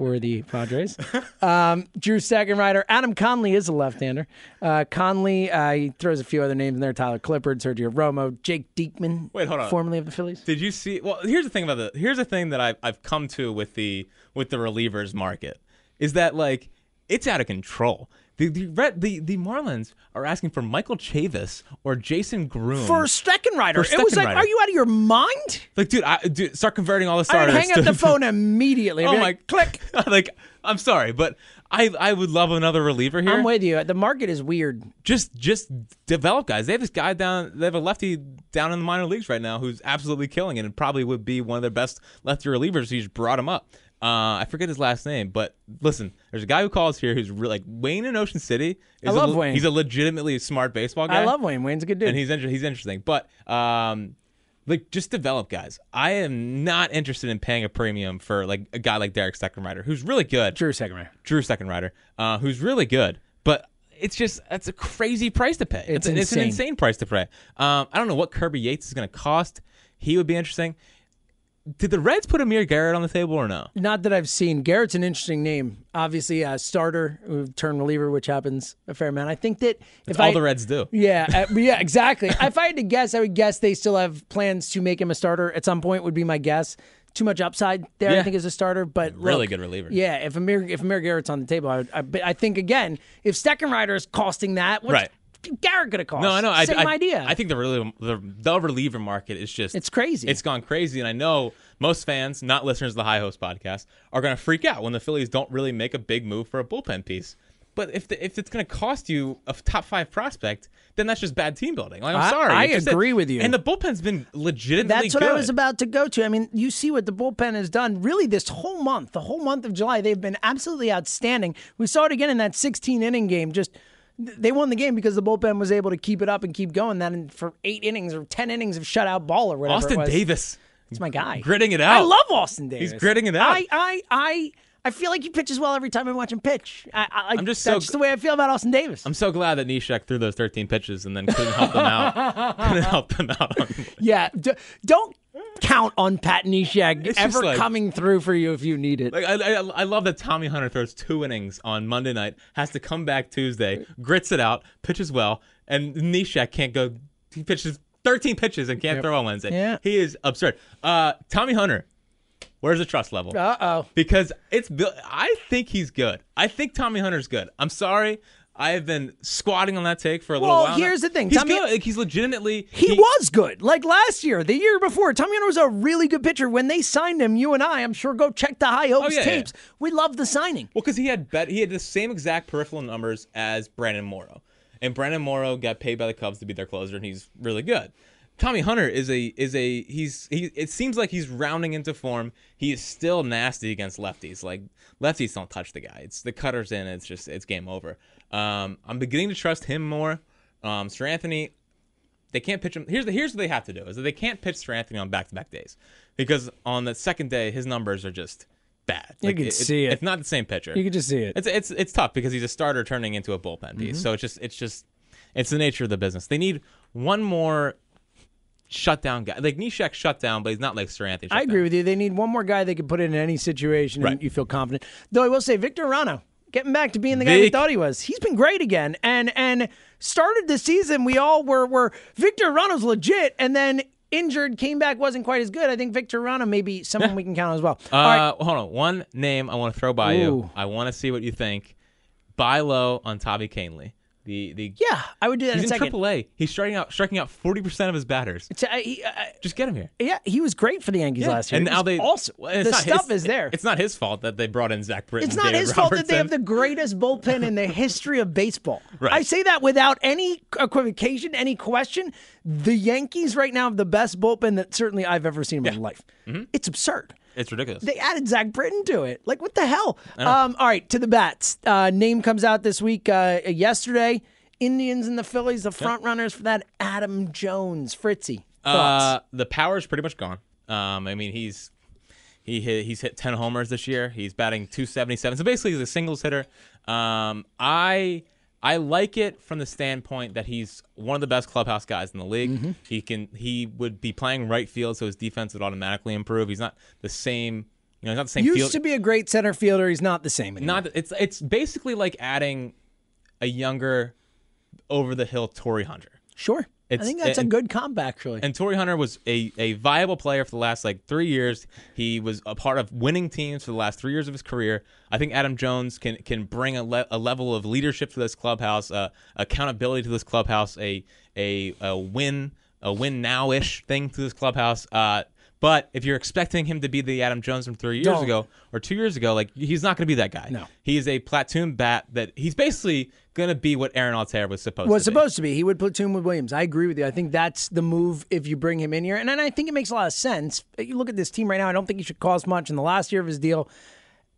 for the Padres. Um, Drew Steckenrider. Adam Conley is a left-hander. Uh, Conley, uh, he throws a few other names in there. Tyler Clippard, Sergio Romo, Jake Diekman. Wait, hold on. Formerly of the Phillies. Did you see? Well, here's the thing about the. Here's the thing that I've I've come to with the with the relievers market is that like it's out of control. The the the, the Marlins are asking for Michael Chavis or Jason Groom. For Steckenrider. For It was like, are you out of your mind? like, dude, I, dude, start converting all the I'd starters. hang up the phone immediately. I'd oh my, like, click. like, I'm sorry, but I I would love another reliever here. I'm with you. The market is weird. just just develop guys. They have this guy down. They have a lefty down in the minor leagues right now who's absolutely killing it and probably would be one of their best lefty relievers. You just brought him up. Uh, I forget his last name, but listen, there's a guy who calls here who's really like Wayne in Ocean City. Is I love a, le- Wayne. He's a legitimately smart baseball guy. I love Wayne. Wayne's a good dude. and he's inter- he's interesting. But um, like just develop guys. I am not interested in paying a premium for like a guy like Derek Steckenrider, who's really good. Drew Steckenrider. Drew Steckenrider, uh, who's really good, but it's just that's a crazy price to pay. It's an- it's an insane. insane price to pay. Um, I don't know what Kirby Yates is going to cost. He would be interesting. Did the Reds put Amir Garrett on the table or no? Not that I've seen. Garrett's an interesting name. Obviously, a starter who turned reliever, which happens a fair amount. I think that if all I, the Reds do. Yeah, uh, yeah, exactly. if I had to guess, I would guess they still have plans to make him a starter at some point. Would be my guess. Too much upside there, I think, as a starter. But Really look, good reliever. Yeah, if Amir if Amir Garrett's on the table, I, would, I, but I think again, if Steckenrider is costing that, what's Right. Garrett gonna cost? No, I know. I, Same I, idea. I think the, reliever, the the reliever market is just It's crazy. It's gone crazy, and I know most fans, not listeners to the High Hopes podcast, are going to freak out when the Phillies don't really make a big move for a bullpen piece. But if the, if it's going to cost you a top five prospect, then that's just bad team building. Like I'm I- sorry, I It's just that- agree with you. And the bullpen's been legitimately That's what I was about to go to. I mean, you see what the bullpen has done really this whole month, the whole month of July. They've been absolutely outstanding. We saw it again in that 16 inning game. Just they won the game because the bullpen was able to keep it up and keep going. Then for eight innings or 10 innings of shutout ball or whatever. it Austin. Davis. It's my guy. Gritting it out. I love Austin Davis. He's gritting it out. I, I, I, I feel like he pitches well every time I watch him pitch. I, I, I'm just so that's gl- the way I feel about Austin Davis. I'm so glad that Neshek threw those 13 pitches and then couldn't help them out. couldn't help them out. On, yeah, d- don't count on Pat Neshek It's ever like- coming through for you if you need it. Like I, I, I love that Tommy Hunter throws two innings on Monday night, has to come back Tuesday, grits it out, pitches well, and Neshek can't go. He pitches 13 pitches and can't throw on Wednesday. Yeah. he is absurd. Uh, Tommy Hunter, where's the trust level? Uh oh. because it's built. I think he's good. I think Tommy Hunter's good. I'm sorry. I have been squatting on that take for a little Well, while. now. here's the thing, He's Tommy- good. Like, he's legitimately. He, was good. Like last year, the year before, Tommy Hunter was a really good pitcher. When they signed him, you and I, I'm sure, go check the High Hopes Oh, yeah, yeah. tapes. We love the signing. Well, because he had bet he had the same exact peripheral numbers as Brandon Morrow, and Brandon Morrow got paid by the Cubs to be their closer, and he's really good. Tommy Hunter is a is a he's he. It seems like he's rounding into form. He is still nasty against lefties. Like lefties don't touch the guy. It's the cutters in. It's just it's game over. Um, I'm beginning to trust him more. Um, Seranthony, they can't pitch him. Here's the here's what they have to do is that they can't pitch Seranthony on back to back days because on the second day his numbers are just bad. You can see it. It's not the same pitcher. You can just see it. It's it's it's tough because he's a starter turning into a bullpen piece. Mm-hmm. So it's just it's just it's the nature of the business. They need one more shutdown guy. Like Neshek shut down, but he's not like Seranthony. I agree with you. They need one more guy they can put in any situation and Right. you feel confident. Though I will say, Victor Arano, getting back to being the guy we thought he was. He's been great again. And and started the season, we all were were Victor Arano's legit, and then injured, came back, wasn't quite as good. I think Victor Arano may be someone we can count on as well. Uh, all right. Hold on. One name I want to throw by Ooh. you. I want to see what you think. Buy low on Tommy Kahnle. The the Yeah, I would do that he's in second. Triple A. He's striking out striking out forty percent of his batters. So, I- uh, he- I- Just get him here. yeah, he was great for the Yankees last year. And now they also the stuff his, is there. It's not his fault that they brought in Zach Britton. It's not David his fault that they have the greatest bullpen in the history of baseball. Right. I say that without any equivocation, any question. The Yankees right now have the best bullpen that certainly I've ever seen in my life. Mm-hmm. It's absurd. It's ridiculous. They added Zach Britton to it. Like, what the hell? Um, all right, to the bats. Uh, name comes out this week. Uh, yesterday, Indians and the Phillies, the front runners for that. Adam Jones, Fritzy. Thoughts? Uh, the power's pretty much gone. Um, I mean, he's he hit, he's hit ten homers this year. He's batting two seventy seven. So basically, he's a singles hitter. Um, I I like it from the standpoint that he's one of the best clubhouse guys in the league. Mm-hmm. He can he would be playing right field, so his defense would automatically improve. He's not the same. You know, he's not the same Used field. to be a great center fielder. He's not the same anymore. not it's it's basically like adding a younger over the hill Torii Hunter. sure. I think that's a good comp, actually. And Torii Hunter was a, a viable player for the last like three years. He was a part of winning teams for the last three years of his career. I think Adam Jones can can bring a, le- a level of leadership to this clubhouse, uh, accountability to this clubhouse, a a, a win a win now ish thing to this clubhouse. Uh, but if you're expecting him to be the Adam Jones from three years Don't. ago or two years ago, like he's not going to be that guy. No. he is a platoon bat that he's basically going to be what Aaron Altherr was supposed was to be. Was supposed to be. He would platoon with Williams. I agree with you. I think that's the move if you bring him in here. And then I think it makes a lot of sense. You look at this team right now, I don't think he should cost much in the last year of his deal.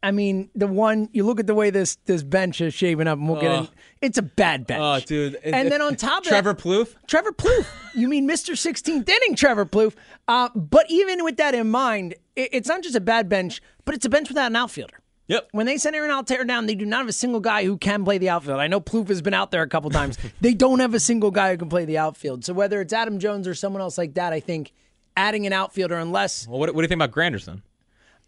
I mean, the one you look at the way this this bench is shaping up, and we'll get in. It's a bad bench. Oh, dude! And then on top of Trevor that, Plouffe. Trevor Plouffe. you mean Mr. 16th inning Trevor Plouffe. Uh, but even with that in mind, it, it's not just a bad bench, but it's a bench without an outfielder. Yep. When they send Aaron Altherr down, they do not have a single guy who can play the outfield. I know Plouffe has been out there a couple times. they don't have a single guy who can play the outfield. So whether it's Adam Jones or someone else like that, I think adding an outfielder, unless Well, what, what do you think about Granderson?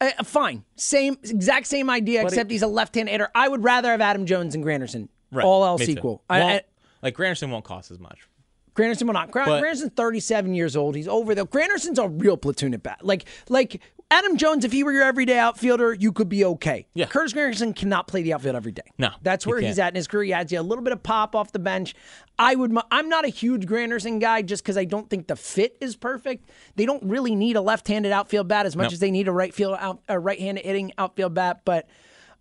Uh, fine, same exact same idea, except he's a left-hand hitter. I would rather have Adam Jones and Granderson. All else equal. I, I, like Granderson won't cost as much. Granderson will not. Gra- Granderson's 37 years old. He's over though. Granderson's a real platoon at bat. Like like Adam Jones, if he were your everyday outfielder, you could be okay. Yeah. Curtis Granderson cannot play the outfield every day. No, that's he where he's at in his career. He adds you a little bit of pop off the bench. I would. I'm not a huge Granderson guy just because I don't think the fit is perfect. They don't really need a left-handed outfield bat as much Nope. as they need a right field out, a right-handed hitting outfield bat, but.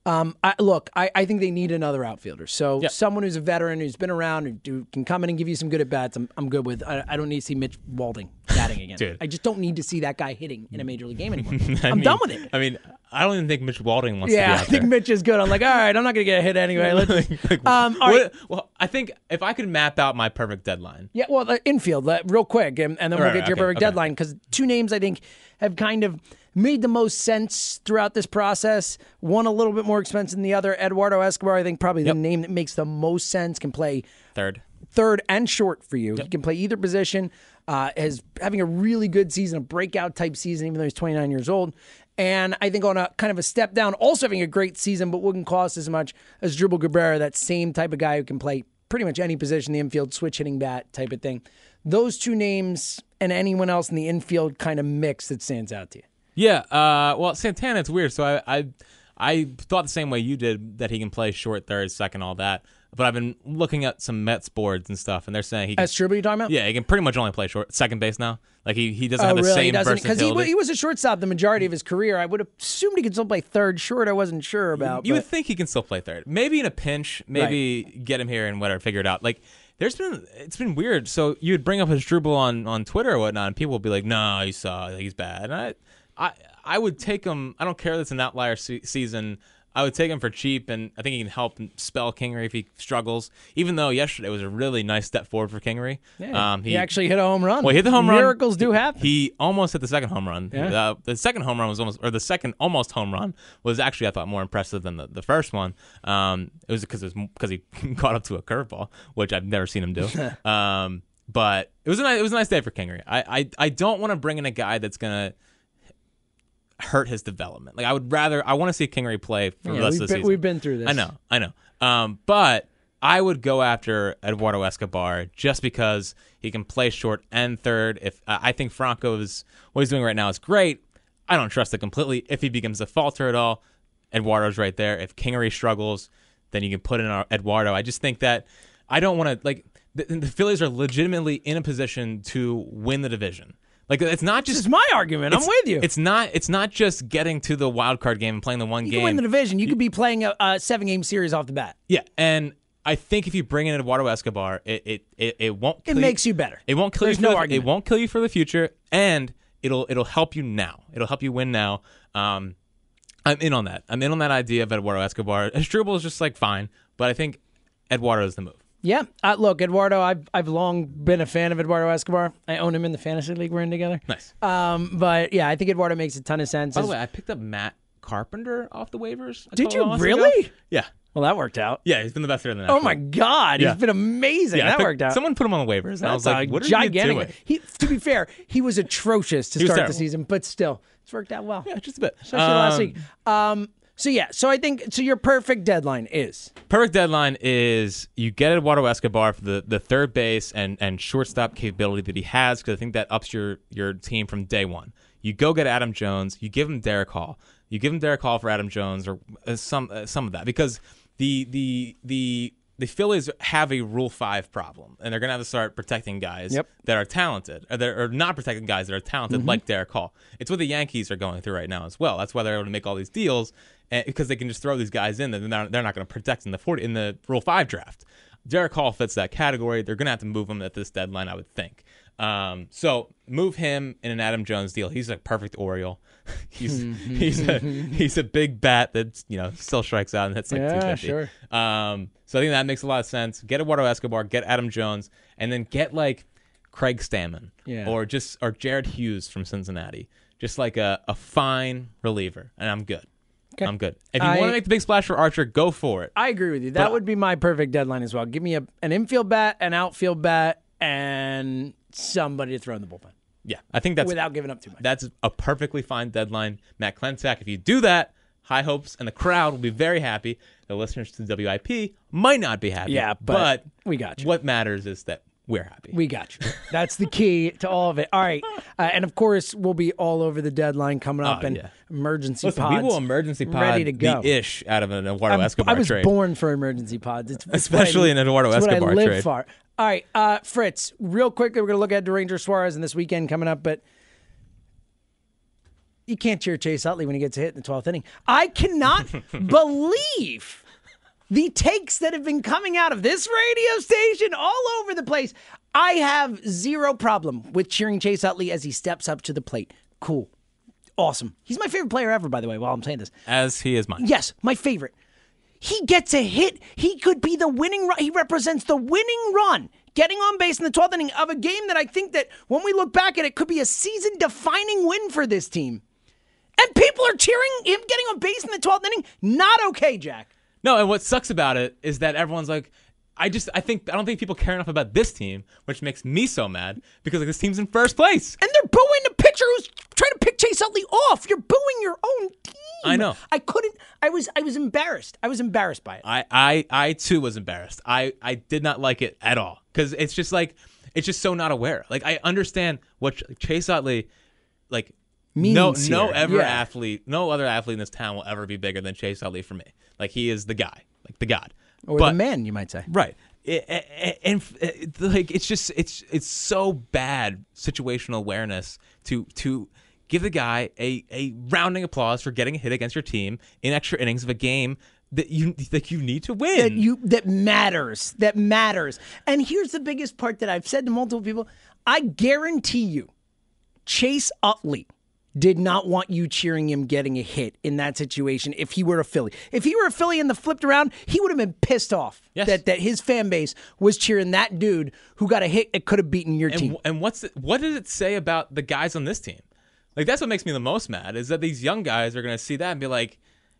Um, I, look, I, I think they need another outfielder. So Yeah. someone who's a veteran, who's been around, who can come in and give you some good at bats. I'm, I'm good with. I, I don't need to see Mitch Walding batting again. Dude. I just don't need to see that guy hitting in a major league game anymore. I'm mean- done with it. I mean, I don't even think Mitch Walding wants to Yeah, I think there. Mitch is good. I'm like, all right, I'm not gonna get a hit anyway. Let's, Like, um, all right. what- well, I think if I could map out my perfect deadline, Yeah, well, the infield, uh, real quick, and, and then we'll Right, get to your okay, perfect okay. deadline because two names I think have kind of made the most sense throughout this process. One a little bit more expensive than the other. Eduardo Escobar, I think, probably Yep. the name that makes the most sense. Can play third. third and short for you. He can play either position. uh, is having a really good season, a breakout type season, even though he's 29 years old. And I think on a kind of a step down, also having a great season, but wouldn't cost as much as Asdrubal Cabrera, that same type of guy who can play pretty much any position, the infield, switch hitting bat type of thing. Those two names and anyone else in the infield kind of mix that stands out to you. Yeah. Uh, well, Santana, it's weird. So I, I, I thought the same way you did that he can play short, third, second, all that. But I've been looking at some Mets boards and stuff, and they're saying he. Can, Asdrubal, you talking about? yeah, he can pretty much only play short, second base now. Like he, he doesn't Oh, have the really? same he doesn't because he, he was a shortstop the majority of his career. I would have assumed he could still play third. Short, I wasn't sure about. You but- would think he can still play third. Maybe in a pinch, maybe get him here and whatever, figure it out. Like there's been it's been weird. So you would bring up Asdrubal on on Twitter or whatnot, and people would be like, "No, he saw he's bad." And I I I would take him. I don't care that it's an outlier se- season. I would take him for cheap, and I think he can help spell Kingery if he struggles. Even though yesterday was a really nice step forward for Kingery. Yeah, um, he, actually hit a home run. well, he hit the home run. Miracles do happen. He almost hit the second home run. Yeah. Uh, the second home run was almost, or the second almost home run was actually I thought more impressive than the, the first one. Um, it was because it was because he caught up to a curveball, which I've never seen him do. um, but it was a nice, it was a nice day for Kingery. I I, I don't want to bring in a guy that's gonna hurt his development. Like I would rather I want to see Kingery play for Yeah, the rest we've, of the been, season. we've been through this. I know, I know. Um, but I would go after Eduardo Escobar just because he can play short and third. If uh, I think Franco's what he's doing right now is great, I don't trust it completely. If he becomes a falter at all, Eduardo's right there. If Kingery struggles, then you can put in our Eduardo. I just think that I don't want to like the, the Phillies are legitimately in a position to win the division. Like it's not This just is my argument. I'm with you. It's not. It's not just getting to the wild card game and playing the one game. you game. can win the division. You could be playing a, a seven game series off the bat. Yeah, and I think if you bring in Eduardo Escobar, it it, it, it won't. It Kill makes you better. It won't kill There's you. For no the, argument. It won't kill you for the future, and it'll it'll help you now. It'll help you win now. Um, I'm in on that. I'm in on that idea of Eduardo Escobar. Asdrubal is just like fine, but I think Eduardo is the move. Yeah. Uh, look, Eduardo, I've I've long been a fan of Eduardo Escobar. I own him in the fantasy league we're in together. Nice. Um, but yeah, I think Eduardo makes a ton of sense. By the way, I picked up Matt Carpenter off the waivers. Did you months ago. really? Yeah. well, that worked out. Yeah, he's been the best hitter in the Oh my God, Yeah. he's been amazing. Yeah, that took- worked out. Someone put him on the waivers, and I was like, "What are gigantic. you doing?" He, to be fair, he was atrocious to was start the season, but still, it's worked out well. Yeah, just a bit. Especially last Um, week. Um, so yeah, so I think so. Your perfect deadline is Perfect deadline is you get Eduardo Escobar for the, the third base and, and shortstop capability that he has because I think that ups your, your team from day one. You go get Adam Jones. You give him Darick Hall. You give him Darick Hall for Adam Jones or uh, some uh, some of that because the the the the Phillies have a Rule Five problem, and they're gonna have to start protecting guys Yep. that are talented, or, that are not protecting guys that are talented, like Darick Hall. It's what the Yankees are going through right now as well. That's why they're able to make all these deals because they can just throw these guys in that they're not, they're not going to protect in the 40 in the Rule Five draft. Darick Hall fits that category. They're going to have to move him at this deadline, I would think. Um, so move him in an Adam Jones deal. He's a perfect Oriole. he's he's a he's a big bat that you know still strikes out and hits like Yeah, 250. sure. Um, so I think that makes a lot of sense. Get Eduardo Escobar, get Adam Jones, and then get like Craig Stammen Yeah. or just or Jared Hughes from Cincinnati. Just like a, a fine reliever, and I'm good. Okay. I'm good. If you I- want to make the big splash for Archer, go for it. I agree with you. That But- would be my perfect deadline as well. Give me a, an infield bat, an outfield bat, and somebody to throw in the bullpen Yeah, I think that's without giving up too much. that's a perfectly fine deadline. Matt Klentak, if you do that, high hopes, and the crowd will be very happy. The listeners to the WIP might not be happy. Yeah, but we got you. What matters is that we're happy. We got you. That's the key to all of it. All right, uh, and of course we'll be all over the deadline coming up Oh, and yeah. emergency Listen, pods. we will emergency pod ready to go. the ish out of an Eduardo I'm- Escobar I was trade. born for emergency pods, it's, it's Especially I- an Eduardo it's what I Escobar live trade. For. All right, uh, Fritz. Real quickly, we're going to look at Ranger Suarez in this weekend coming up, but you can't cheer Chase Utley when he gets a hit in the twelfth inning. I cannot believe the takes that have been coming out of this radio station all over the place. I have zero problem with cheering Chase Utley as he steps up to the plate. Cool. Awesome. He's my favorite player ever, by the way, while I'm saying this. as he is mine. Yes, my favorite. He gets a hit. He could be the winning run. He represents the winning run, getting on base in the 12th inning of a game that I think that when we look back at it could be a season defining win for this team. And people are cheering him getting on base in the 12th inning. Not okay, Jack. No, and what sucks about it is that everyone's like, I just I think I don't think people care enough about this team, which makes me so mad because like this team's in first place. And they're booing the pitcher who's trying to pick Chase Utley off. You're booing your own team. I know. I couldn't. I was. I was embarrassed. I was embarrassed by it. I I I too was embarrassed. I I did not like it at all because it's just like it's just so not aware. Like I understand what Chase Utley like. No, Means no here. ever Yeah. athlete, no other athlete in this town will ever be bigger than Chase Utley for me. Like he is the guy, like the god. or but, the man, you might say. Right. And uh, like it's just it's it's so bad situational awareness to to give the guy a a rounding applause for getting a hit against your team in extra innings of a game that you that you need to win. that you that matters that matters and here's the biggest part that i've said to multiple people i guarantee you chase utley did not want you cheering him getting a hit in that situation if he were a Philly. If he were a Philly and the flipped around, he would have been pissed off Yes. that, that his fan base was cheering that dude who got a hit that could have beaten your team. and, and what's it, what does it say about the guys on this team? Like that's what makes me the most mad is that these young guys are going to see that and be like,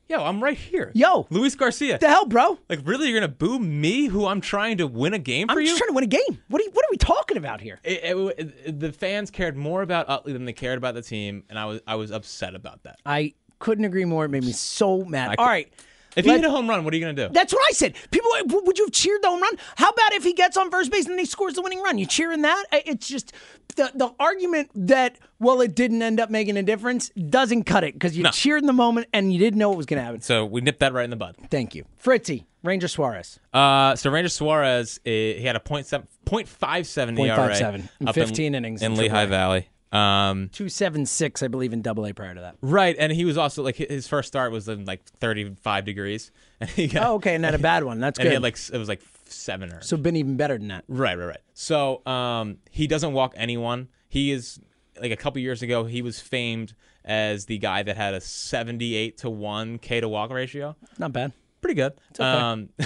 "Yo, I'm right here." Yo. Luis Garcia. What the hell, bro? like really you're going to boo me who I'm trying to win a game for I'm you? just trying to win a game. What are, you, what are we talking about here? it, it- it- the fans cared more about Utley than they cared about the team, and I was I was upset about that. I couldn't agree more. It made me so mad. I All could- right. If he hit a home run, what are you gonna do? That's what I said. People, are like, "W- would you have cheered the home run? How about if he gets on first base and then he scores the winning run? You cheering that? It's just the the argument that well, it didn't end up making a difference doesn't cut it because you No. cheered in the moment and you didn't know what was going to happen. so we nipped that right in the bud. Thank you, Fritzy Ranger Suarez. Uh, so Ranger Suarez, uh, he had a point seven, point five seven ERA, 0.57 in up 15 innings in in Lehigh. Valley. Um, Two seven six, I believe, in Double A prior to that. right, and he was also like his first start was in like thirty five degrees, and he got, Oh, okay, and not a bad one. That's and good. he had like it was like seven or so been even better than that. Right, right, right. So um, he doesn't walk anyone. He is like a couple years ago. He was famed as the guy that had a seventy-eight to one K to walk ratio. Not bad. Pretty good. Um,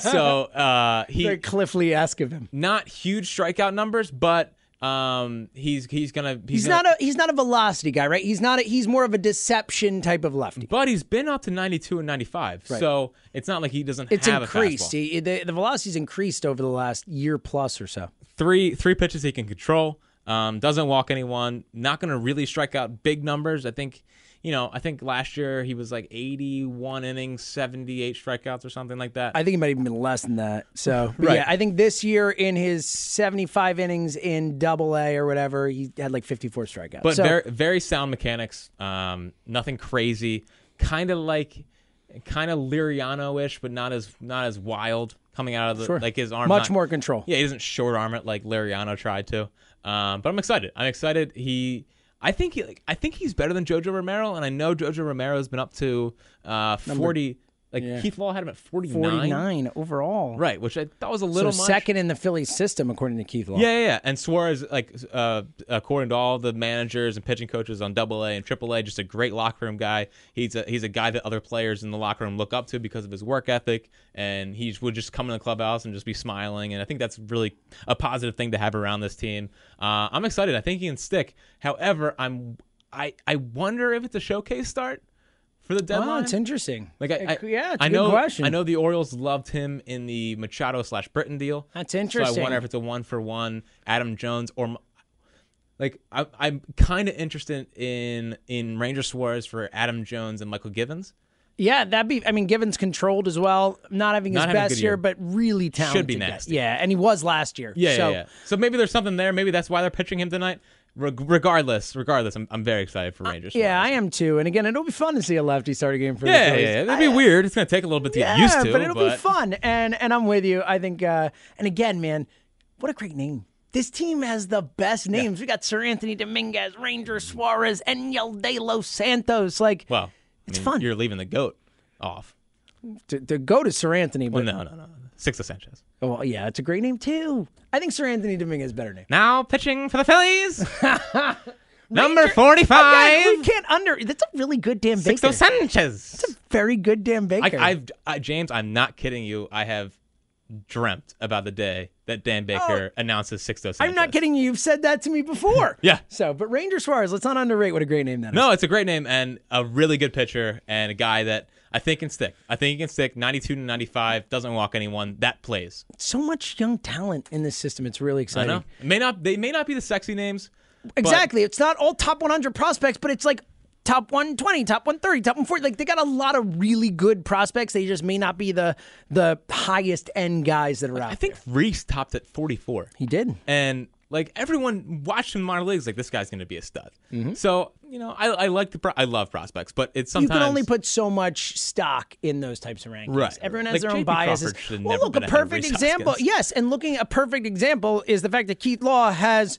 so uh, he Very Cliff Lee esque of him. not huge strikeout numbers, but um, he's he's gonna he's, He's gonna, not a he's not a velocity guy, right? He's not a, he's more of a deception type of lefty. But he's been up to ninety-two and ninety-five, so it's not like he doesn't It's have increased. a. He, the, the velocity's increased over the last year plus or so. three three pitches he can control. Um, doesn't walk anyone. Not going to really strike out big numbers. I think, you know, I think last year he was like 81 innings, 78 strikeouts or something like that. I think it might even been less than that. So, Right. yeah, I think this year in his 75 innings in Double A or whatever, he had like 54 strikeouts. but so, very very sound mechanics. Um, nothing crazy. Kind of like, kind of Liriano-ish, but not as not as wild coming out of the Sure. like his arm. much not- more control. Yeah, he doesn't short arm it like Liriano tried to. Um, but I'm excited. I'm excited. He, I think he, like, I think he's better than Jojo Romero, and I know Jojo Romero's been up to uh, 40. Like Yeah. Keith Law had him at 49. 49 overall. Right, which I thought was a So little much. second in the Phillies system, according to Keith Law. Yeah, yeah, yeah. And Suarez, like, uh, according to all the managers and pitching coaches on Double A and Triple A, just a great locker room guy. He's a he's a guy that other players in the locker room look up to because of his work ethic, and he would just come in the clubhouse and just be smiling. And I think that's really a positive thing to have around this team. Uh, I'm excited. I think he can stick. However, I'm I I wonder if it's a showcase start for the deadline. it's interesting. Like I, I, yeah, I good know, question. I know the Orioles loved him in the Machado slash Britton deal. That's interesting. So I wonder if it's a one for one Adam Jones or like I, I'm kind of interested in in Ranger Suarez for Adam Jones and Mychal Givens. Yeah, that'd be. I mean, Given's controlled as well. Not having his Not having best year, year. but really talented. Should be nasty. Yeah, and he was last year. Yeah, so, yeah, yeah. So maybe there's something there. Maybe that's why they're pitching him tonight. Reg- regardless, regardless, I'm, I'm very excited for Rangers. Uh, Yeah, I am too. And again, it'll be fun to see a lefty start a game for the yeah, yeah, Phillies. yeah. It'd be weird. It's gonna take a little bit to Yeah, get used to, but it'll be fun. And and I'm with you. I think. uh And again, man, what a great name. This team has the best names. We got Seranthony Dominguez, Ranger Suarez, Enyel De Los Santos. Like, Well, It's I mean, fun. You're leaving the goat off. to, to go to Seranthony, but Well, no, no, no. Sixto Sanchez. oh, yeah, it's a great name too. I think Seranthony Dominguez is a better name. Now pitching for the Phillies. Number 45. Again, we can't under. That's a really good Dan Baker. Sixto Sanchez. That's a very good Dan Baker. I, I've I, James, I'm not kidding you. I have dreamt about the day that Dan oh. Baker announces Sixto Sanchez. Oh. I'm not kidding you. You've said that to me before. Yeah. So, but Ranger Suarez, let's not underrate what a great name that is. No, it's a great name and a really good pitcher and a guy that I think can stick. I think he can stick. 92 to 95 doesn't walk anyone. That plays. So much young talent in this system. It's really I exciting. know. It may not. They may not be the sexy names. but- Exactly. It's not all top 100 prospects, but it's like top 120, top 130, top 140. Like they got a lot of really good prospects. They just may not be the the highest end guys that are out. I think Rhys topped at 44. he did. and like everyone watched him in minor leagues, like this guy's going to be a stud. Mm-hmm. So you know, I, I like the pro- I love prospects, but it's sometimes You can only put so much stock in those types of rankings. Right. Everyone has Like their own biases. Crawford should have Well, look, a perfect example. Hoskins. Yes, and looking a perfect example is the fact that Keith Law has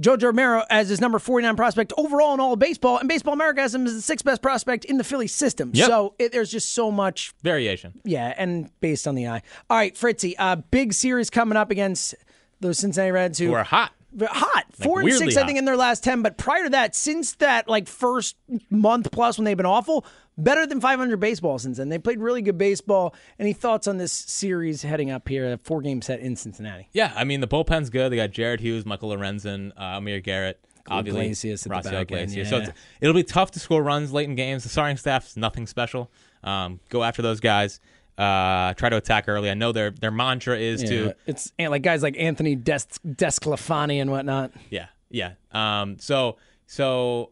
Jojo Romero as his number 49 prospect overall in all of baseball, and Baseball America has him as the sixth best prospect in the Philly system. Yep. So it, there's just so much variation. Yeah, and based on the eye. All right, Fritzy, uh, big series coming up against those Cincinnati Reds who Who are hot. hot, four and weirdly six, I hot. think, in their last ten. But prior to that, since that like first month plus when they've been awful, better than 500 baseball since then. They played really good baseball. Any thoughts on this series heading up here, a four game set in Cincinnati? Yeah, I mean the bullpen's good. They got Jared Hughes, Michael Lorenzen, uh, Amir Garrett, obviously Iglesias at end, Iglesias. So yeah. it's, it'll be tough to score runs late in games. The starting staff's nothing special. Um, go after those guys. Uh, try to attack early. I know their their mantra is to it's like guys like Anthony Des- Desclafani and whatnot. Yeah, yeah. Um, so so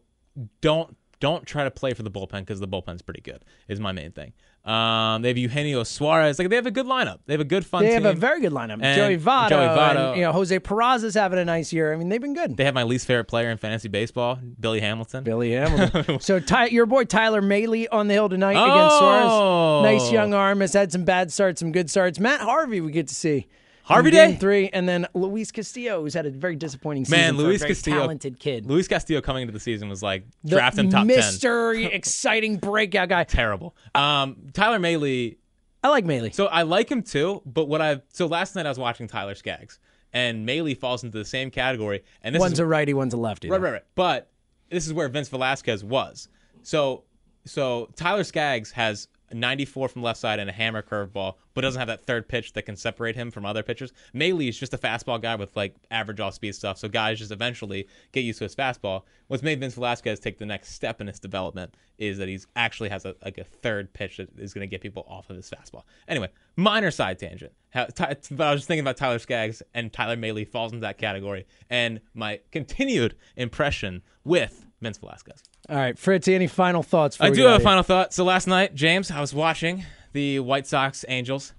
don't don't try to play for the bullpen because the bullpen's pretty good. Is my main thing. Um, they have Eugenio Suarez. Like they have a good lineup. They have a good fun. They have a very good lineup. And Joey Votto, Joey Votto. and, you know Jose Peraza's having a nice year. I mean, they've been good. They have my least favorite player in fantasy baseball, Billy Hamilton. Billy Hamilton. so Ty, your boy Tyler Mahle on the hill tonight Oh. against Suarez. Nice young arm. Has had some bad starts, some good starts. Matt Harvey, we get to see. Harvey Day? three, and then Luis Castillo, who's had a very disappointing season. Man, Luis Castillo, talented kid. Luis Castillo coming into the season was like draft him top ten. Mr. exciting breakout guy. Terrible. Um, Tyler Mahle. I like Mahle. So I like him too, but what I so last night I was watching Tyler Skaggs, and Mahle falls into the same category. And this one's is a righty, one's a lefty. Right, right, right. But this is where Vince Velasquez was. So, so Tyler Skaggs has 94 from left side and a hammer curveball, but doesn't have that third pitch that can separate him from other pitchers. Mahle is just a fastball guy with like average off speed stuff. So guys just eventually get used to his fastball. What's made Vince Velasquez take the next step in his development is that he's actually has a like a third pitch that is going to get people off of his fastball. Anyway, minor side tangent. How, Ty, but I was just thinking about Tyler Skaggs and Tyler Mahle falls into that category, and my continued impression with Vince Velasquez. All right, Fritzy, any final thoughts? I we do have out a final thought. So last night, James, I was watching the White Sox Angels,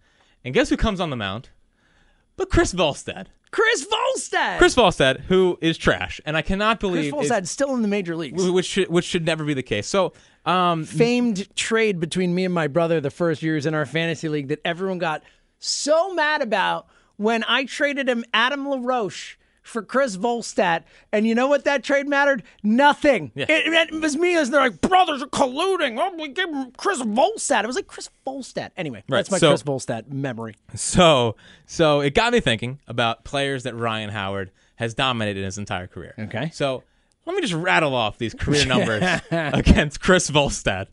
and guess who comes on the mound? But Chris Volstad. Chris Volstad. Chris Volstad, who is trash, and I cannot believe Chris Volstad's still in the major leagues. which should which should never be the case. So, um, famed trade between me and my brother the first years in our fantasy league that everyone got so mad about when I traded him Adam LaRoche for Chris Volstad. And you know what that trade mattered? Nothing. Yeah. It, it was me as they're like, brothers are colluding. Oh, we gave him Chris Volstad. It was like, Chris Volstad. Anyway, Right, that's my so- Chris Volstad memory. So, so it got me thinking about players that Ryan Howard has dominated in his entire career. Okay. So let me just rattle off these career numbers against Chris Volstad: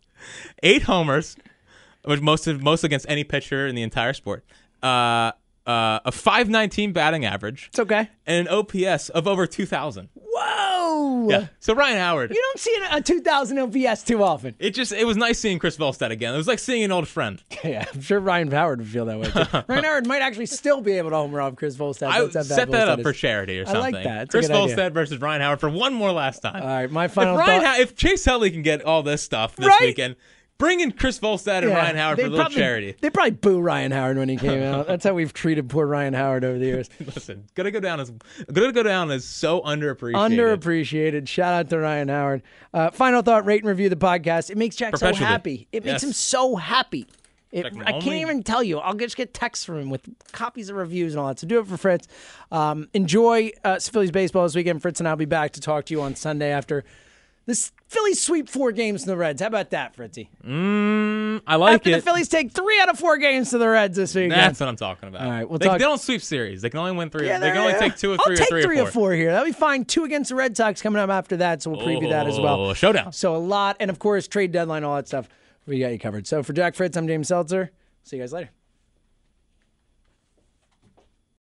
eight homers, which most of most against any pitcher in the entire sport. Uh, uh, a 519 batting average, It's okay. and an OPS of over 2,000. Whoa. Yeah. So Ryan Howard. You don't see a 2000 OPS too often. It just it was nice seeing Chris Volstad again. It was like seeing an old friend. Yeah, I'm sure Ryan Howard would feel that way too. Ryan Howard might actually still be able to homer off Chris Volstad. I set that Volstad up is. for charity or something. I like that. It's Chris idea. Volstad versus Ryan Howard for one more last time. All right, my if final Ryan, thought. Ho- if Chase Utley can get all this stuff this Right? weekend, bring in Chris Volstad and Yeah, Ryan Howard for a little probably- charity. They probably boo Ryan Howard when he came out. That's how we've treated poor Ryan Howard over the years. Listen, gonna go down as gonna go down as so underappreciated. Underappreciated. Shout out to Ryan Howard. Uh, final thought: rate and review the podcast. It makes Jack so happy. It makes Yes. him so happy. It, I can't even tell you. I'll just get texts from him with copies of reviews and all that. So do it for Fritz. Um, enjoy uh, Phillies baseball this weekend. Fritz and I'll be back to talk to you on Sunday after this Phillies sweep four games to the Reds. How about that, Fritzy? Mm, I like it. After it. the Phillies take three out of four games to the Reds this week. That's what I'm talking about. All right, we'll they, talk- they don't sweep series. They can only win three. Yeah, they can only take two or I'll three take or three, or four here. That'll be fine. Two against the Red Sox coming up after that, so we'll preview that as well. Oh, showdown. So a lot, and of course, trade deadline, all that stuff. We got you covered. So for Jack Fritz, I'm James Seltzer. See you guys later.